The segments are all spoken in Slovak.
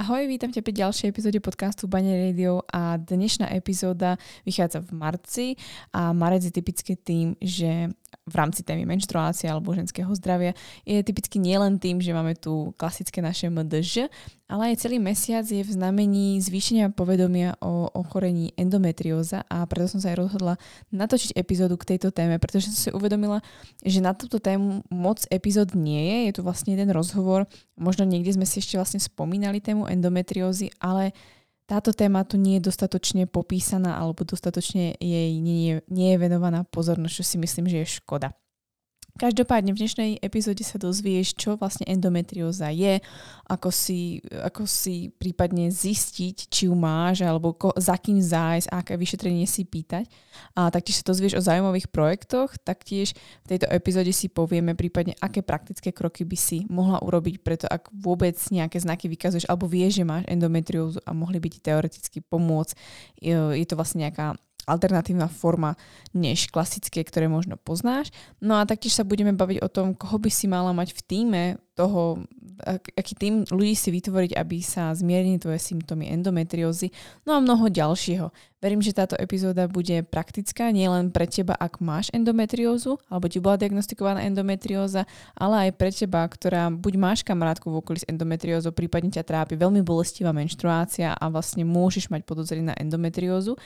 Ahoj, vítam ťa pri ďalšej epizóde podcastu Bane Radio a dnešná epizóda vychádza v marci a marec je typicky tým, že v rámci témy menštruácie alebo ženského zdravia je typicky nielen tým, že máme tu klasické naše MDŽ, ale aj celý mesiac je v znamení zvýšenia povedomia o ochorení endometrióza a preto som sa aj rozhodla natočiť epizódu k tejto téme, pretože som si uvedomila, že na túto tému moc epizód nie je. Je tu vlastne jeden rozhovor, možno niekde sme si ešte vlastne spomínali tému endometriózy, ale táto téma tu nie je dostatočne popísaná alebo dostatočne jej nie nie je venovaná pozornosť, čo si myslím, že je škoda. Každopádne v dnešnej epizóde sa dozvieš, čo vlastne endometrióza je, ako si, ako si prípadne zistiť, či ju máš, alebo ko, za kým zájsť, aké vyšetrenie si pýtať. A taktiež sa dozvieš o zaujímavých projektoch, taktiež v tejto epizóde si povieme prípadne, aké praktické kroky by si mohla urobiť, preto ak vôbec nejaké znaky vykazuješ, alebo vieš, že máš endometriózu a mohli by ti teoreticky pomôcť. Je to vlastne nejaká alternatívna forma než klasické, ktoré možno poznáš. No a taktiež sa budeme baviť o tom, koho by si mala mať v týme toho, aký tým ľudí si vytvoriť, aby sa zmiernili tvoje symptómy endometriózy, no a mnoho ďalšieho. Verím, že táto epizóda bude praktická nielen pre teba, ak máš endometriózu, alebo ti bola diagnostikovaná endometrióza, ale aj pre teba, ktorá buď máš kamarátku v okolí s endometriózou, prípadne ťa trápi veľmi bolestivá menštruácia a vlastne môžeš mať podozrenie na endometriózu,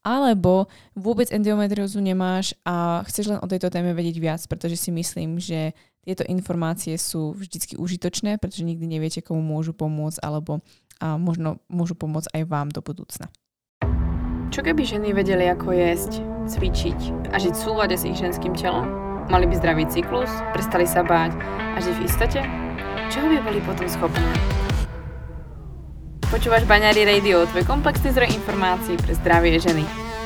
alebo vôbec endometriózu nemáš a chceš len o tejto téme vedieť viac, pretože si myslím, že tieto informácie sú vždy užitočné, pretože nikdy neviete, komu môžu pomôcť, alebo a možno môžu pomôcť aj vám do budúcna. Čo keby ženy vedeli, ako jesť, cvičiť a žiť v súlade s ich ženským telom? Mali by zdravý cyklus, prestali sa báť a žiť v istote? Čoho by boli potom schopné? Počúvaš Baňári Radio, tvoj komplexný zdroj informácií pre zdravie ženy.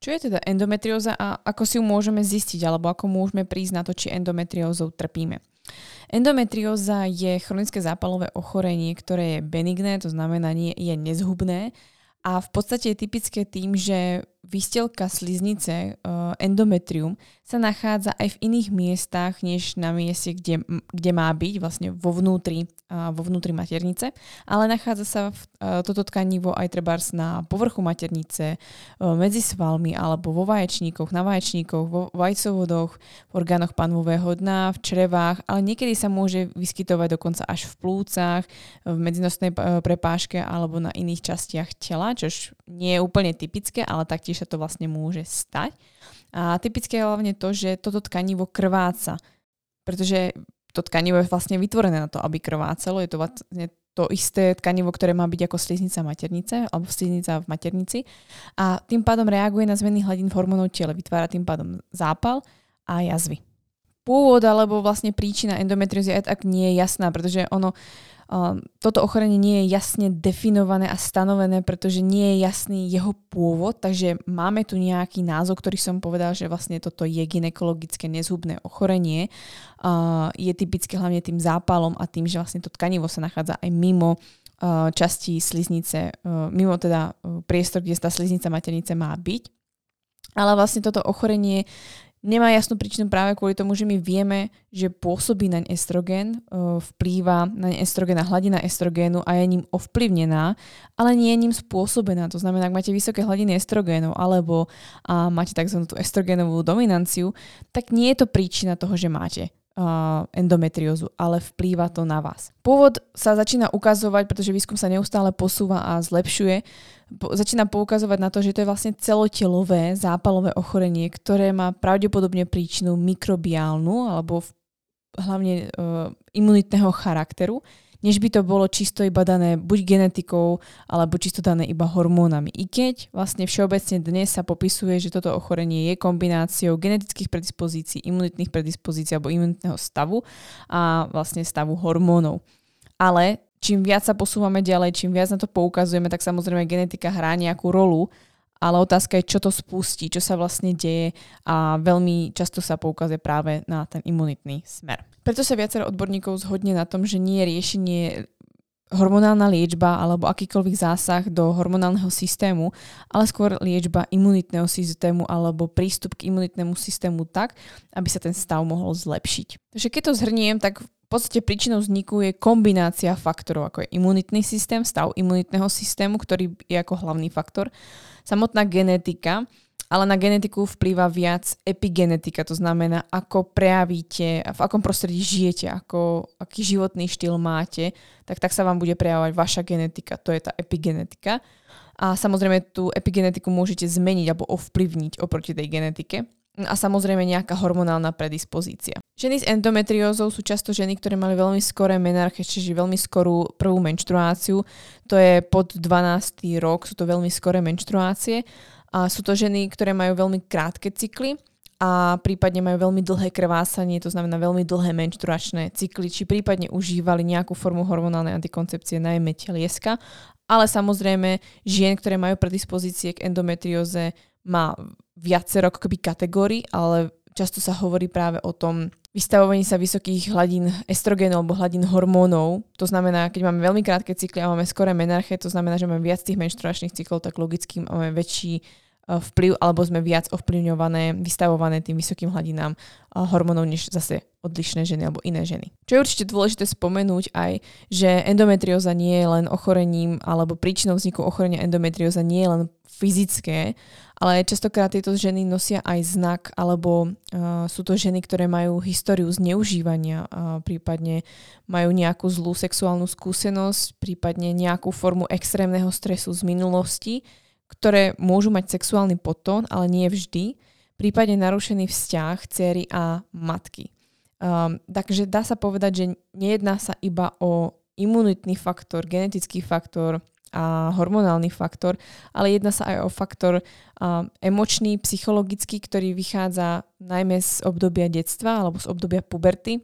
Čo je teda endometrióza a ako si ju môžeme zistiť alebo ako môžeme prísť na to, či endometriózou trpíme? Endometrióza je chronické zápalové ochorenie, ktoré je benigné, to znamená nie je nezhubné a v podstate je typické tým, že výstelka sliznice, uh, endometrium, sa nachádza aj v iných miestach, než na mieste, kde, kde má byť, vlastne vo vnútri, vo vnútri maternice, ale nachádza sa v, uh, toto tkanivo aj trebárs na povrchu maternice, uh, medzi svalmi alebo vo vaječníkoch, na vaječníkoch, vo vajcovodoch, v orgánoch panového dna, v črevách, ale niekedy sa môže vyskytovať dokonca až v plúcach, v medzinosnej prepážke alebo na iných častiach tela, čo nie je úplne typické, ale taktiež sa to vlastne môže stať. A typické je hlavne to, že toto tkanivo krváca, pretože to tkanivo je vlastne vytvorené na to, aby krvácalo. Je to vlastne to isté tkanivo, ktoré má byť ako sliznica maternice alebo sliznica v maternici a tým pádom reaguje na zmeny hladín hormónov tele, vytvára tým pádom zápal a jazvy. Pôvod alebo vlastne príčina endometriózy aj tak nie je jasná, pretože ono Um, toto ochorenie nie je jasne definované a stanovené, pretože nie je jasný jeho pôvod, takže máme tu nejaký názov, ktorý som povedal, že vlastne toto je ginekologické nezhubné ochorenie. Uh, je typické hlavne tým zápalom a tým, že vlastne to tkanivo sa nachádza aj mimo uh, časti sliznice, uh, mimo teda priestor, kde tá sliznica maternice má byť. Ale vlastne toto ochorenie Nemá jasnú príčinu práve kvôli tomu, že my vieme, že pôsobí naň estrogen, e, vplýva na estrogen a hladina estrogénu a je ním ovplyvnená, ale nie je ním spôsobená. To znamená, ak máte vysoké hladiny estrogénu alebo a máte tzv. estrogenovú dominanciu, tak nie je to príčina toho, že máte endometriózu, ale vplýva to na vás. Pôvod sa začína ukazovať, pretože výskum sa neustále posúva a zlepšuje, začína poukazovať na to, že to je vlastne celotelové zápalové ochorenie, ktoré má pravdepodobne príčinu mikrobiálnu alebo v, hlavne e, imunitného charakteru než by to bolo čisto iba dané buď genetikou, alebo čisto dané iba hormónami. I keď vlastne všeobecne dnes sa popisuje, že toto ochorenie je kombináciou genetických predispozícií, imunitných predispozícií alebo imunitného stavu a vlastne stavu hormónov. Ale čím viac sa posúvame ďalej, čím viac na to poukazujeme, tak samozrejme genetika hrá nejakú rolu, ale otázka je, čo to spustí, čo sa vlastne deje a veľmi často sa poukazuje práve na ten imunitný smer. Preto sa viacero odborníkov zhodne na tom, že nie je riešenie hormonálna liečba alebo akýkoľvek zásah do hormonálneho systému, ale skôr liečba imunitného systému alebo prístup k imunitnému systému tak, aby sa ten stav mohol zlepšiť. Takže keď to zhrniem, tak v podstate príčinou vzniku je kombinácia faktorov, ako je imunitný systém, stav imunitného systému, ktorý je ako hlavný faktor, samotná genetika, ale na genetiku vplýva viac epigenetika, to znamená, ako prejavíte, v akom prostredí žijete, ako, aký životný štýl máte, tak tak sa vám bude prejavovať vaša genetika, to je tá epigenetika. A samozrejme tú epigenetiku môžete zmeniť alebo ovplyvniť oproti tej genetike. A samozrejme nejaká hormonálna predispozícia. Ženy s endometriózou sú často ženy, ktoré mali veľmi skoré menarche, čiže veľmi skorú prvú menštruáciu. To je pod 12. rok, sú to veľmi skoré menštruácie a sú to ženy, ktoré majú veľmi krátke cykly a prípadne majú veľmi dlhé krvásanie, to znamená veľmi dlhé menštruačné cykly, či prípadne užívali nejakú formu hormonálnej antikoncepcie, najmä telieska. Ale samozrejme, žien, ktoré majú predispozície k endometrióze, má viacero akoby kategórií, ale často sa hovorí práve o tom vystavovaní sa vysokých hladín estrogénov alebo hladín hormónov. To znamená, keď máme veľmi krátke cykly a máme skoré menarche, to znamená, že máme viac tých menštruačných cyklov, tak logicky máme väčší E, vplyv, alebo sme viac ovplyvňované, vystavované tým vysokým hladinám e, hormónov, než zase odlišné ženy alebo iné ženy. Čo je určite dôležité spomenúť aj, že endometrióza nie je len ochorením alebo príčinou vzniku ochorenia endometrióza nie je len fyzické, ale častokrát tieto ženy nosia aj znak, alebo uh, sú to ženy, ktoré majú históriu zneužívania, uh, prípadne majú nejakú zlú sexuálnu skúsenosť, prípadne nejakú formu extrémneho stresu z minulosti, ktoré môžu mať sexuálny podtón, ale nie vždy, prípadne narušený vzťah cery a matky. Um, takže dá sa povedať, že nejedná sa iba o imunitný faktor, genetický faktor a hormonálny faktor, ale jedná sa aj o faktor um, emočný, psychologický, ktorý vychádza najmä z obdobia detstva alebo z obdobia puberty.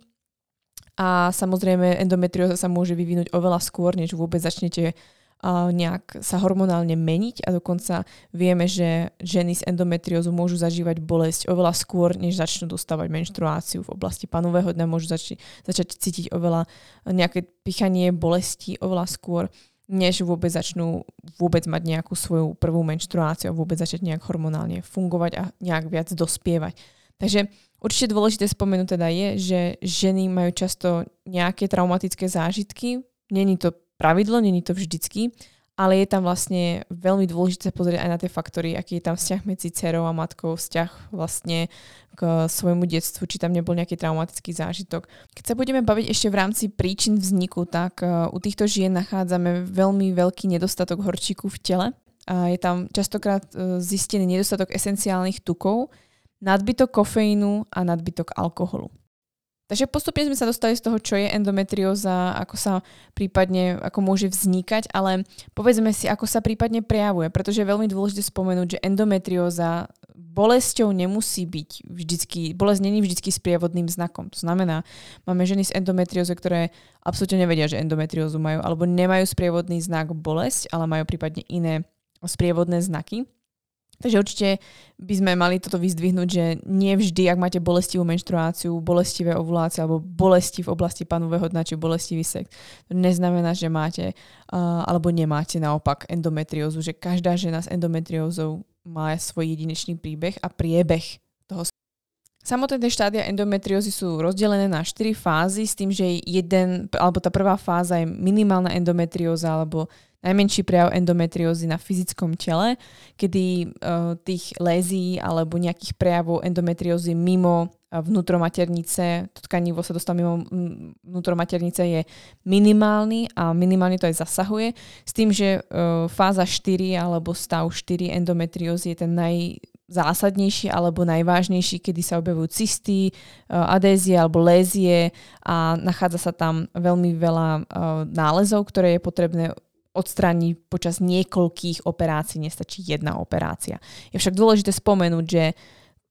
A samozrejme endometrióza sa môže vyvinúť oveľa skôr, než vôbec začnete nejak sa hormonálne meniť. A dokonca vieme, že ženy s endometriózou môžu zažívať bolesť oveľa skôr, než začnú dostávať menštruáciu v oblasti panového dňa, môžu zači- začať cítiť oveľa nejaké pichanie bolesti oveľa skôr, než vôbec začnú vôbec mať nejakú svoju prvú menštruáciu a vôbec začať nejak hormonálne fungovať a nejak viac dospievať. Takže určite dôležité spomenúť teda je, že ženy majú často nejaké traumatické zážitky, Není to pravidlo, není to vždycky, ale je tam vlastne veľmi dôležité pozrieť aj na tie faktory, aký je tam vzťah medzi dcerou a matkou, vzťah vlastne k svojmu detstvu, či tam nebol nejaký traumatický zážitok. Keď sa budeme baviť ešte v rámci príčin vzniku, tak e, u týchto žien nachádzame veľmi veľký nedostatok horčíku v tele. Je tam častokrát e, zistený nedostatok esenciálnych tukov, nadbytok kofeínu a nadbytok alkoholu. Takže postupne sme sa dostali z toho, čo je endometrióza, ako sa prípadne, ako môže vznikať, ale povedzme si, ako sa prípadne prejavuje, pretože je veľmi dôležité spomenúť, že endometrióza bolesťou nemusí byť vždycky, bolesť není vždycky sprievodným znakom. To znamená, máme ženy s endometriózou, ktoré absolútne nevedia, že endometriózu majú, alebo nemajú sprievodný znak bolesť, ale majú prípadne iné sprievodné znaky. Takže určite by sme mali toto vyzdvihnúť, že nie vždy, ak máte bolestivú menštruáciu, bolestivé ovulácie alebo bolesti v oblasti panového dna či bolestivý sex, to neznamená, že máte uh, alebo nemáte naopak endometriózu, že každá žena s endometriózou má svoj jedinečný príbeh a priebeh toho Samotné tie štádia endometriózy sú rozdelené na 4 fázy s tým, že jeden, alebo tá prvá fáza je minimálna endometrióza alebo najmenší prejav endometriózy na fyzickom tele, kedy uh, tých lézií alebo nejakých prejavov endometriózy mimo uh, vnútromaternice, to tkanivo sa dostane mimo vnútromaternice je minimálny a minimálne to aj zasahuje, s tým, že uh, fáza 4 alebo stav 4 endometriózy je ten naj, zásadnejší alebo najvážnejší, kedy sa objavujú cysty, adézie alebo lézie a nachádza sa tam veľmi veľa nálezov, ktoré je potrebné odstrániť počas niekoľkých operácií, nestačí jedna operácia. Je však dôležité spomenúť, že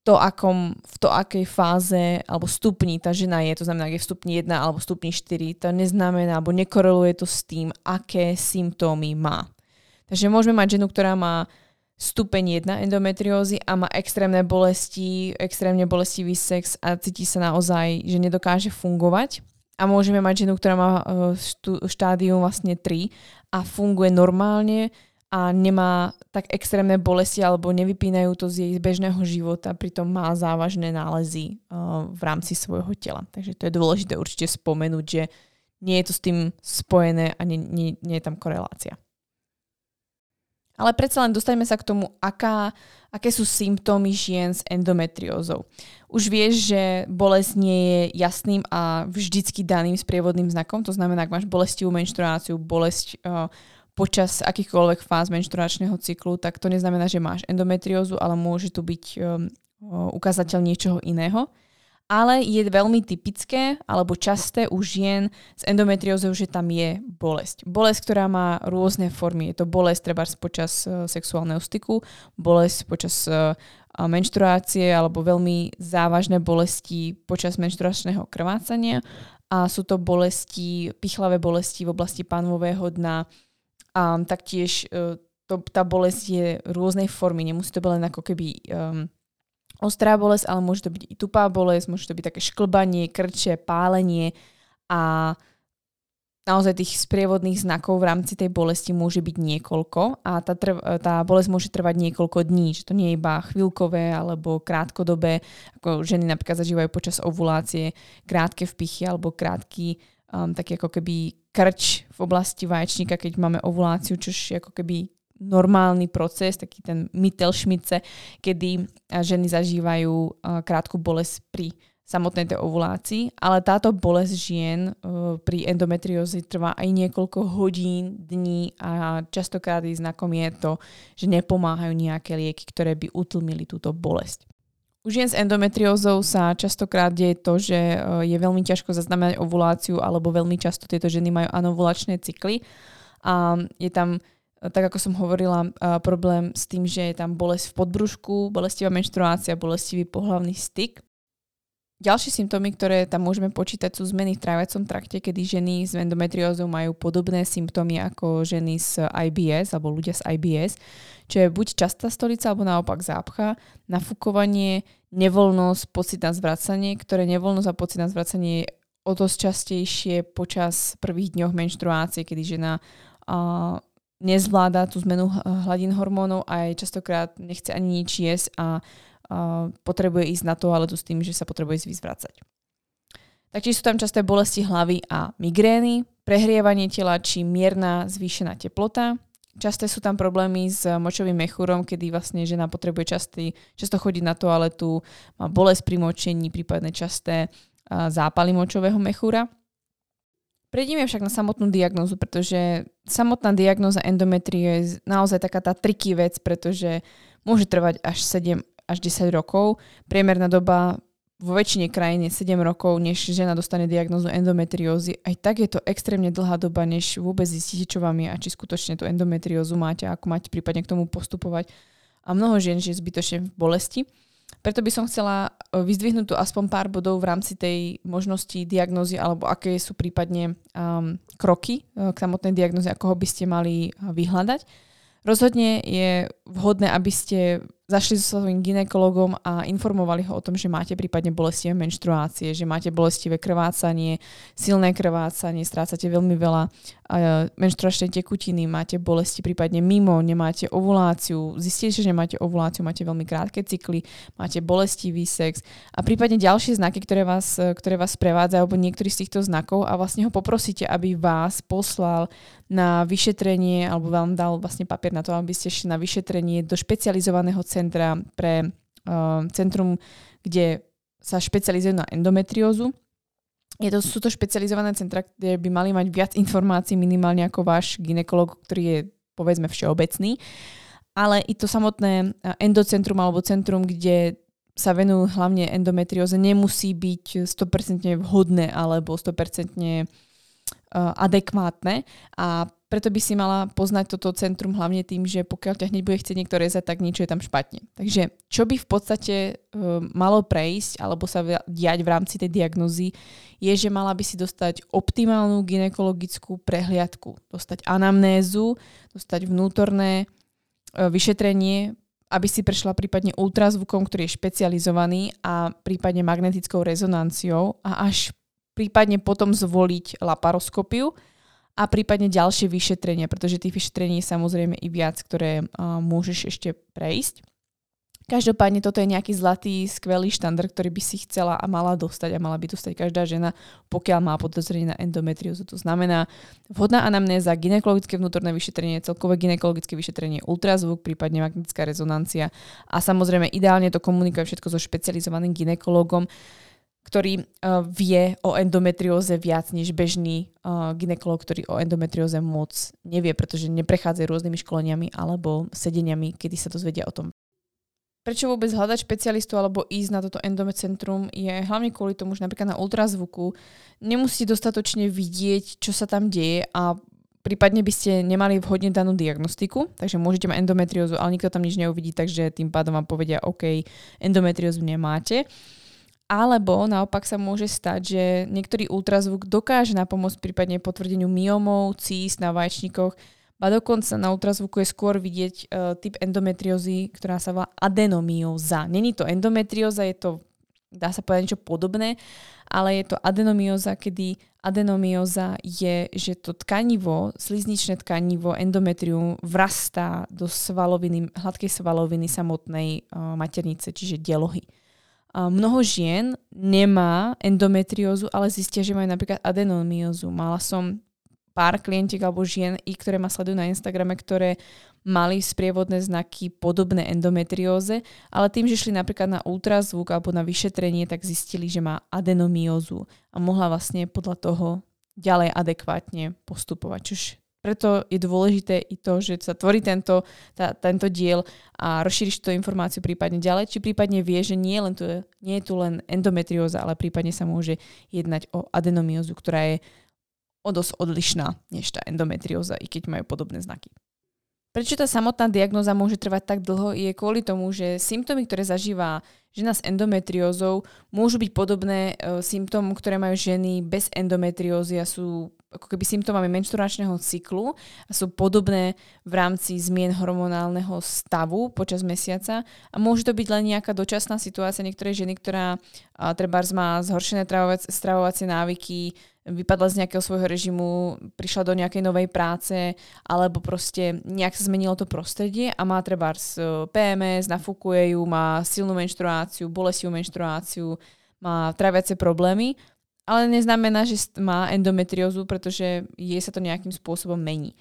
to, akom, v to, akej fáze alebo stupni tá žena je, to znamená, ak je v stupni 1 alebo stupni 4, to neznamená, alebo nekoreluje to s tým, aké symptómy má. Takže môžeme mať ženu, ktorá má stupeň 1 endometriózy a má extrémne bolesti, extrémne bolestivý sex a cíti sa naozaj, že nedokáže fungovať. A môžeme mať ženu, ktorá má e, štádium vlastne 3 a funguje normálne, a nemá tak extrémne bolesti alebo nevypínajú to z jej bežného života, pritom má závažné nálezy uh, v rámci svojho tela. Takže to je dôležité určite spomenúť, že nie je to s tým spojené a nie, nie, nie je tam korelácia. Ale predsa len dostaňme sa k tomu, aká, aké sú symptómy žien s endometriózou. Už vieš, že bolesť nie je jasným a vždycky daným sprievodným znakom, to znamená, ak máš bolestivú menštruáciu, bolesť uh, počas akýchkoľvek fáz menštruačného cyklu, tak to neznamená, že máš endometriózu, ale môže tu byť um, ukazateľ niečoho iného. Ale je veľmi typické alebo časté u žien s endometriózou, že tam je bolesť. Bolesť, ktorá má rôzne formy. Je to bolesť treba počas uh, sexuálneho styku, bolesť počas uh, menštruácie alebo veľmi závažné bolesti počas menštruačného krvácania a sú to bolesti, pichlavé bolesti v oblasti panového dna, a taktiež e, to, tá bolesť je rôznej formy, nemusí to byť len ako keby um, ostrá bolesť, ale môže to byť i tupá bolesť, môže to byť také šklbanie, krče, pálenie a naozaj tých sprievodných znakov v rámci tej bolesti môže byť niekoľko a tá, trv, tá bolesť môže trvať niekoľko dní, že to nie je iba chvíľkové alebo krátkodobé, ako ženy napríklad zažívajú počas ovulácie krátke vpichy alebo krátky um, taký ako keby krč v oblasti vaječníka, keď máme ovuláciu, čo je ako keby normálny proces, taký ten mytelšmice, kedy ženy zažívajú uh, krátku bolesť pri samotnej tej ovulácii, ale táto bolesť žien uh, pri endometrióze trvá aj niekoľko hodín, dní a častokrát jej znakom je to, že nepomáhajú nejaké lieky, ktoré by utlmili túto bolesť. U žien s endometriózou sa častokrát deje to, že je veľmi ťažko zaznamenať ovuláciu alebo veľmi často tieto ženy majú anovulačné cykly a je tam tak ako som hovorila, e, problém s tým, že je tam bolesť v podbrušku, bolestivá menštruácia, bolestivý pohlavný styk. Ďalšie symptómy, ktoré tam môžeme počítať, sú zmeny v tráviacom trakte, kedy ženy s endometriózou majú podobné symptómy ako ženy s IBS alebo ľudia s IBS, čo je buď častá stolica alebo naopak zápcha, nafúkovanie, nevoľnosť, pocit na zvracanie, ktoré nevoľnosť a pocit na zvracanie je o dosť častejšie počas prvých dňoch menštruácie, kedy žena uh, nezvláda tú zmenu hladín hormónov a aj častokrát nechce ani nič jesť a potrebuje ísť na to, ale s tým, že sa potrebuje ísť vyzvracať. Taktiež sú tam časté bolesti hlavy a migrény, prehrievanie tela či mierna zvýšená teplota. Časté sú tam problémy s močovým mechúrom, kedy vlastne žena potrebuje častý, často chodiť na toaletu, má bolesť pri močení, prípadne časté zápaly močového mechúra. Prejdeme však na samotnú diagnózu, pretože samotná diagnóza endometrie je naozaj taká tá triky vec, pretože môže trvať až 7 až 10 rokov. Priemerná doba vo väčšine krajín je 7 rokov, než žena dostane diagnozu endometriózy. Aj tak je to extrémne dlhá doba, než vôbec zistíte, čo vám je a či skutočne tú endometriózu máte ako máte prípadne k tomu postupovať. A mnoho žien je zbytočne v bolesti. Preto by som chcela e, vyzdvihnúť tu aspoň pár bodov v rámci tej možnosti diagnózy alebo aké sú prípadne um, kroky uh, k samotnej diagnoze, ako ho by ste mali vyhľadať. Rozhodne je vhodné, aby ste zašli so svojím ginekologom a informovali ho o tom, že máte prípadne bolestivé menštruácie, že máte bolestivé krvácanie, silné krvácanie, strácate veľmi veľa uh, menštruačnej tekutiny, máte bolesti prípadne mimo, nemáte ovuláciu, zistíte, že nemáte ovuláciu, máte veľmi krátke cykly, máte bolestivý sex a prípadne ďalšie znaky, ktoré vás, ktoré vás prevádzajú, alebo niektorý z týchto znakov a vlastne ho poprosíte, aby vás poslal na vyšetrenie alebo vám dal vlastne papier na to, aby ste šli na vyšetrenie do špecializovaného centra pre uh, centrum, kde sa špecializuje na endometriózu. Je to, sú to špecializované centra, kde by mali mať viac informácií minimálne ako váš ginekolog, ktorý je povedzme všeobecný. Ale i to samotné endocentrum alebo centrum, kde sa venujú hlavne endometrióze, nemusí byť 100% vhodné alebo 100% adekvátne a preto by si mala poznať toto centrum hlavne tým, že pokiaľ ťa hneď bude chcieť niekto rezať, tak niečo je tam špatne. Takže čo by v podstate uh, malo prejsť alebo sa diať v rámci tej diagnozy, je, že mala by si dostať optimálnu ginekologickú prehliadku, dostať anamnézu, dostať vnútorné uh, vyšetrenie, aby si prešla prípadne ultrazvukom, ktorý je špecializovaný a prípadne magnetickou rezonanciou a až prípadne potom zvoliť laparoskopiu, a prípadne ďalšie vyšetrenia, pretože tých vyšetrení je samozrejme i viac, ktoré uh, môžeš ešte prejsť. Každopádne toto je nejaký zlatý, skvelý štandard, ktorý by si chcela a mala dostať a mala by dostať každá žena, pokiaľ má podozrenie na endometriózu. To znamená vhodná anamnéza, ginekologické vnútorné vyšetrenie, celkové ginekologické vyšetrenie, ultrazvuk, prípadne magnetická rezonancia a samozrejme ideálne to komunikuje všetko so špecializovaným ginekologom, ktorý uh, vie o endometrióze viac než bežný uh, ginekolog, ktorý o endometrióze moc nevie, pretože neprechádza rôznymi školeniami alebo sedeniami, kedy sa dozvedia o tom. Prečo vôbec hľadať špecialistu alebo ísť na toto endomecentrum je hlavne kvôli tomu, že napríklad na ultrazvuku nemusíte dostatočne vidieť, čo sa tam deje a prípadne by ste nemali vhodne danú diagnostiku, takže môžete mať endometriózu, ale nikto tam nič neuvidí, takže tým pádom vám povedia, OK, endometriózu nemáte. Alebo naopak sa môže stať, že niektorý ultrazvuk dokáže napomôcť prípadne potvrdeniu myomov, cís na vaječníkoch, a dokonca na ultrazvuku je skôr vidieť uh, typ endometriózy, ktorá sa volá adenomióza. Není to endometrióza, je to, dá sa povedať niečo podobné, ale je to adenomióza, kedy adenomióza je, že to tkanivo, slizničné tkanivo, endometrium vrastá do svaloviny, hladkej svaloviny samotnej uh, maternice, čiže delohy mnoho žien nemá endometriózu, ale zistia, že majú napríklad adenomiózu. Mala som pár klientiek alebo žien, i ktoré ma sledujú na Instagrame, ktoré mali sprievodné znaky podobné endometrióze, ale tým, že šli napríklad na ultrazvuk alebo na vyšetrenie, tak zistili, že má adenomiózu a mohla vlastne podľa toho ďalej adekvátne postupovať, čož preto je dôležité i to, že sa tvorí tento, tá, tento diel a rozšíriš tú informáciu prípadne ďalej, či prípadne vie, že nie, len tu, nie je tu len endometrióza, ale prípadne sa môže jednať o adenomiózu, ktorá je o dosť odlišná než tá endometrióza, i keď majú podobné znaky. Prečo tá samotná diagnoza môže trvať tak dlho, je kvôli tomu, že symptómy, ktoré zažíva žena s endometriózou, môžu byť podobné e, symptómom, ktoré majú ženy bez endometriózy a sú ako keby symptómami menštruačného cyklu a sú podobné v rámci zmien hormonálneho stavu počas mesiaca. A môže to byť len nejaká dočasná situácia niektorej ženy, ktorá treba má zhoršené stravovacie návyky, vypadla z nejakého svojho režimu, prišla do nejakej novej práce, alebo proste nejak sa zmenilo to prostredie a má treba PMS, nafúkuje ju, má silnú menštruáciu, bolestivú menštruáciu, má traviace problémy ale neznamená, že má endometriózu, pretože jej sa to nejakým spôsobom mení.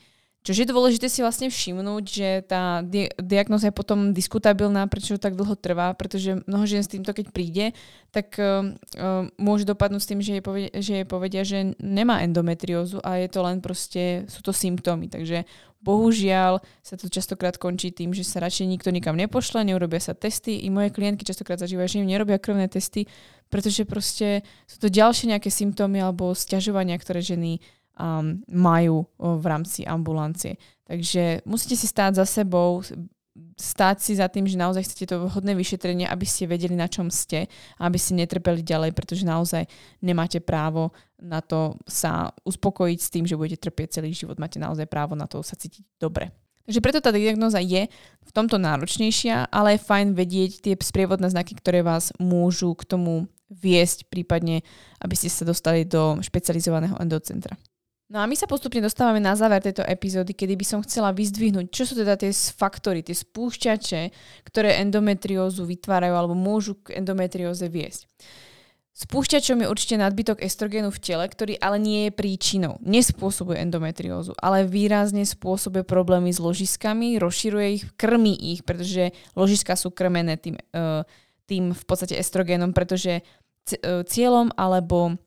Čože je dôležité si vlastne všimnúť, že tá di- diagnoza je potom diskutabilná, prečo tak dlho trvá, pretože mnoho žien s týmto, keď príde, tak uh, uh, môže dopadnúť s tým, že jej, povedia, že jej povedia, že nemá endometriózu a je to len proste, sú to symptómy. Takže bohužiaľ sa to častokrát končí tým, že sa radšej nikto nikam nepošle, neurobia sa testy. I moje klientky častokrát zažívajú, že im nerobia krvné testy, pretože proste sú to ďalšie nejaké symptómy alebo stiažovania, ktoré ženy um, majú v rámci ambulancie. Takže musíte si stáť za sebou, stáť si za tým, že naozaj chcete to vhodné vyšetrenie, aby ste vedeli, na čom ste aby ste netrpeli ďalej, pretože naozaj nemáte právo na to sa uspokojiť s tým, že budete trpieť celý život. Máte naozaj právo na to sa cítiť dobre. Takže preto tá diagnoza je v tomto náročnejšia, ale je fajn vedieť tie sprievodné znaky, ktoré vás môžu k tomu viesť, prípadne aby ste sa dostali do špecializovaného endocentra. No a my sa postupne dostávame na záver tejto epizódy, kedy by som chcela vyzdvihnúť, čo sú teda tie faktory, tie spúšťače, ktoré endometriózu vytvárajú alebo môžu k endometrióze viesť. Spúšťačom je určite nadbytok estrogénu v tele, ktorý ale nie je príčinou. Nespôsobuje endometriózu, ale výrazne spôsobuje problémy s ložiskami, rozširuje ich, krmí ich, pretože ložiska sú krmené tým, e, tým v podstate estrogénom, pretože e, cieľom alebo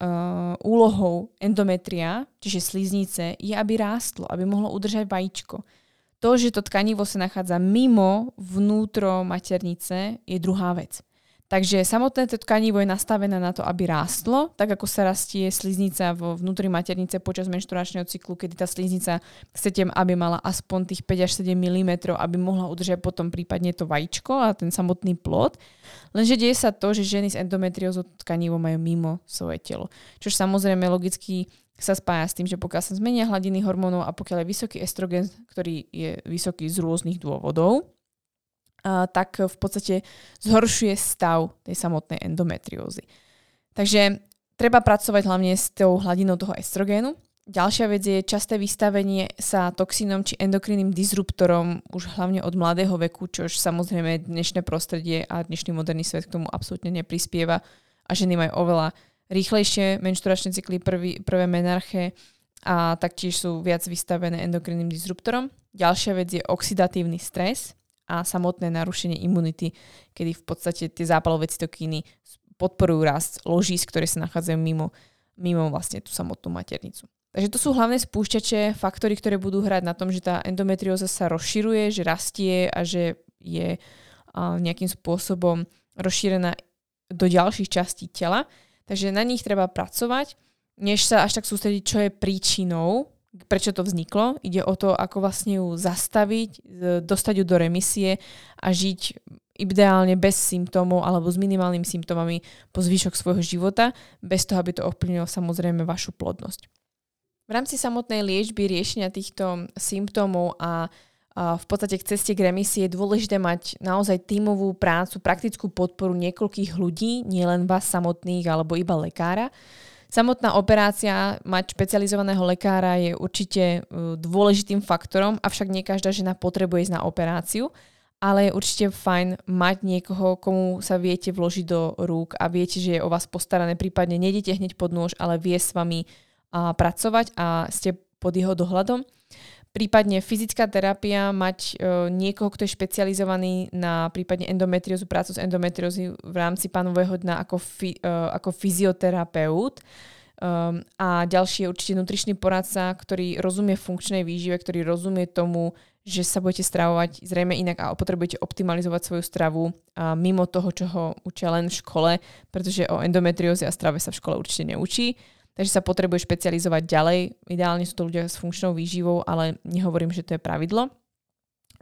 uh, úlohou endometria, čiže sliznice, je, aby rástlo, aby mohlo udržať vajíčko. To, že to tkanivo sa nachádza mimo vnútro maternice, je druhá vec. Takže samotné to tkanivo je nastavené na to, aby rástlo, tak ako sa rastie sliznica vo vnútri maternice počas menšturačného cyklu, kedy tá sliznica chcete, aby mala aspoň tých 5 až 7 mm, aby mohla udržať potom prípadne to vajíčko a ten samotný plod. Lenže deje sa to, že ženy s endometriózou tkanivo majú mimo svoje telo. Čo samozrejme logicky sa spája s tým, že pokiaľ sa zmenia hladiny hormónov a pokiaľ je vysoký estrogen, ktorý je vysoký z rôznych dôvodov, tak v podstate zhoršuje stav tej samotnej endometriózy. Takže treba pracovať hlavne s tou hladinou toho estrogénu. Ďalšia vec je časté vystavenie sa toxínom či endokrinným disruptorom už hlavne od mladého veku, čož samozrejme dnešné prostredie a dnešný moderný svet k tomu absolútne neprispieva a ženy majú oveľa rýchlejšie menšturačné cykly, prvý, prvé menarche a taktiež sú viac vystavené endokrinným disruptorom. Ďalšia vec je oxidatívny stres, a samotné narušenie imunity, kedy v podstate tie zápalové cytokíny podporujú rast ložís, ktoré sa nachádzajú mimo, mimo vlastne tú samotnú maternicu. Takže to sú hlavné spúšťače, faktory, ktoré budú hrať na tom, že tá endometrióza sa rozširuje, že rastie a že je nejakým spôsobom rozšírená do ďalších častí tela. Takže na nich treba pracovať, než sa až tak sústrediť, čo je príčinou prečo to vzniklo. Ide o to, ako vlastne ju zastaviť, dostať ju do remisie a žiť ideálne bez symptómov alebo s minimálnymi symptómami po zvyšok svojho života, bez toho, aby to ovplyvnilo samozrejme vašu plodnosť. V rámci samotnej liečby riešenia týchto symptómov a v podstate k ceste k remisie je dôležité mať naozaj tímovú prácu, praktickú podporu niekoľkých ľudí, nielen vás samotných alebo iba lekára. Samotná operácia, mať špecializovaného lekára je určite uh, dôležitým faktorom, avšak nie každá žena potrebuje ísť na operáciu, ale je určite fajn mať niekoho, komu sa viete vložiť do rúk a viete, že je o vás postarané, prípadne nejdete hneď pod nôž, ale vie s vami uh, pracovať a ste pod jeho dohľadom. Prípadne fyzická terapia, mať uh, niekoho, kto je špecializovaný na prípadne endometriózu, prácu s endometriózy v rámci panového dna ako, fi, uh, ako fyzioterapeut. Um, a ďalší je určite nutričný poradca, ktorý rozumie funkčnej výžive, ktorý rozumie tomu, že sa budete stravovať zrejme inak a potrebujete optimalizovať svoju stravu a mimo toho, čo ho učia len v škole, pretože o endometrióze a strave sa v škole určite neučí takže sa potrebuje špecializovať ďalej. Ideálne sú to ľudia s funkčnou výživou, ale nehovorím, že to je pravidlo.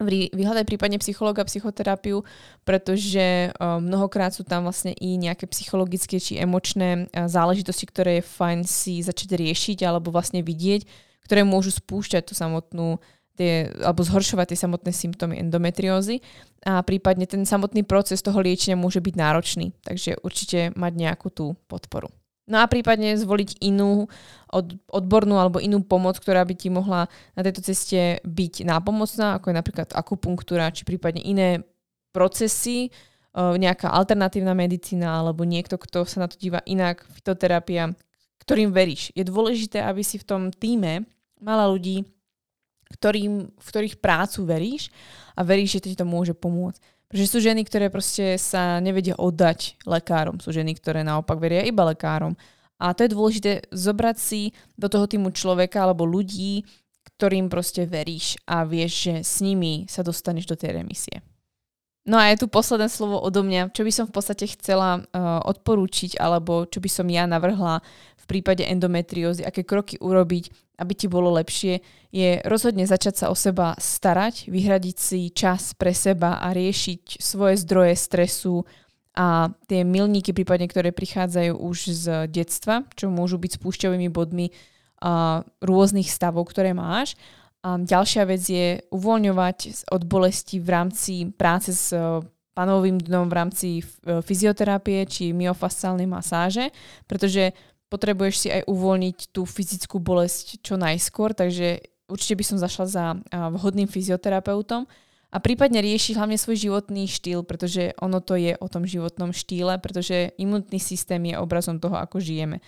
Vyhľadaj prípadne psychologa, psychoterapiu, pretože mnohokrát sú tam vlastne i nejaké psychologické či emočné záležitosti, ktoré je fajn si začať riešiť alebo vlastne vidieť, ktoré môžu spúšťať tú samotnú tie, alebo zhoršovať tie samotné symptómy endometriózy a prípadne ten samotný proces toho liečenia môže byť náročný, takže určite mať nejakú tú podporu. No a prípadne zvoliť inú od, odbornú alebo inú pomoc, ktorá by ti mohla na tejto ceste byť nápomocná, ako je napríklad akupunktúra, či prípadne iné procesy, nejaká alternatívna medicína alebo niekto, kto sa na to díva inak, fitoterapia, ktorým veríš. Je dôležité, aby si v tom týme mala ľudí, ktorým, v ktorých prácu veríš a veríš, že ti to môže pomôcť. Že sú ženy, ktoré proste sa nevedia oddať lekárom. Sú ženy, ktoré naopak veria iba lekárom. A to je dôležité zobrať si do toho týmu človeka alebo ľudí, ktorým proste veríš a vieš, že s nimi sa dostaneš do tej remisie. No a je tu posledné slovo odo mňa, čo by som v podstate chcela uh, odporúčiť, alebo čo by som ja navrhla v prípade endometriózy, aké kroky urobiť, aby ti bolo lepšie, je rozhodne začať sa o seba starať, vyhradiť si čas pre seba a riešiť svoje zdroje stresu a tie milníky prípadne, ktoré prichádzajú už z detstva, čo môžu byť spúšťovými bodmi uh, rôznych stavov, ktoré máš a ďalšia vec je uvoľňovať od bolesti v rámci práce s e, panovým dnom v rámci e, fyzioterapie či myofasciálnej masáže, pretože potrebuješ si aj uvoľniť tú fyzickú bolesť čo najskôr, takže určite by som zašla za vhodným fyzioterapeutom a prípadne riešiť hlavne svoj životný štýl, pretože ono to je o tom životnom štýle, pretože imunitný systém je obrazom toho, ako žijeme.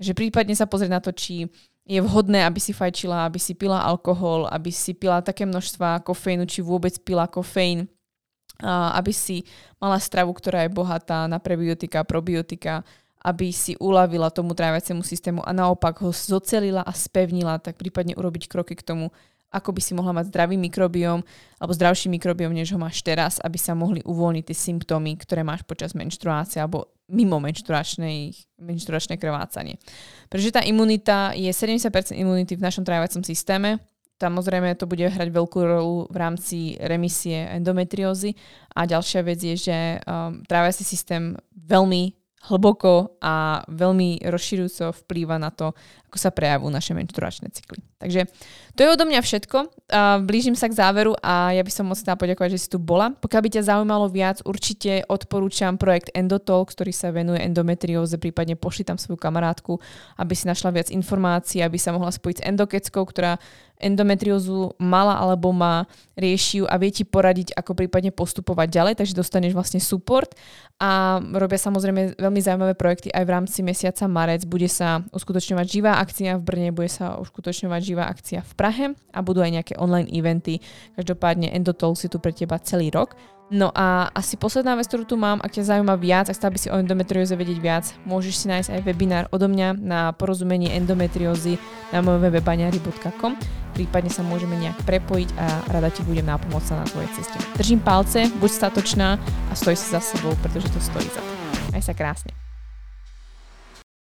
Takže prípadne sa pozrieť na to, či je vhodné, aby si fajčila, aby si pila alkohol, aby si pila také množstva kofeínu, či vôbec pila kofeín, aby si mala stravu, ktorá je bohatá na prebiotika, probiotika, aby si uľavila tomu tráviacemu systému a naopak ho zocelila a spevnila, tak prípadne urobiť kroky k tomu, ako by si mohla mať zdravý mikrobióm alebo zdravší mikrobióm, než ho máš teraz, aby sa mohli uvoľniť tie symptómy, ktoré máš počas menštruácie alebo mimo menštruačné krvácanie. Pretože tá imunita je 70% imunity v našom trávacom systéme, Samozrejme, to bude hrať veľkú rolu v rámci remisie endometriózy. A ďalšia vec je, že um, tráviaci systém veľmi hlboko a veľmi rozširujúco vplýva na to, ako sa prejavujú naše menštruačné cykly. Takže to je odo mňa všetko. Blížim sa k záveru a ja by som moc chcela poďakovať, že si tu bola. Pokiaľ by ťa zaujímalo viac, určite odporúčam projekt Endotalk, ktorý sa venuje endometrióze, prípadne pošli tam svoju kamarátku, aby si našla viac informácií, aby sa mohla spojiť s endokeckou, ktorá endometriózu mala alebo má, rieši ju a vie ti poradiť, ako prípadne postupovať ďalej, takže dostaneš vlastne support a robia samozrejme veľmi zaujímavé projekty aj v rámci mesiaca marec. Bude sa uskutočňovať živá akcia v Brne, bude sa uskutočňovať živá akcia v Prahe a budú aj nejaké online eventy. Každopádne Endotol si tu pre teba celý rok. No a asi posledná vec, ktorú tu mám, ak ťa zaujíma viac, ak by si o endometrióze vedieť viac, môžeš si nájsť aj webinár odo mňa na porozumenie endometriózy na mojom webe baňari.com. Prípadne sa môžeme nejak prepojiť a rada ti budem nápomocná na tvojej ceste. Držím palce, buď statočná a stoj si za sebou, pretože to stojí za to. Aj sa krásne.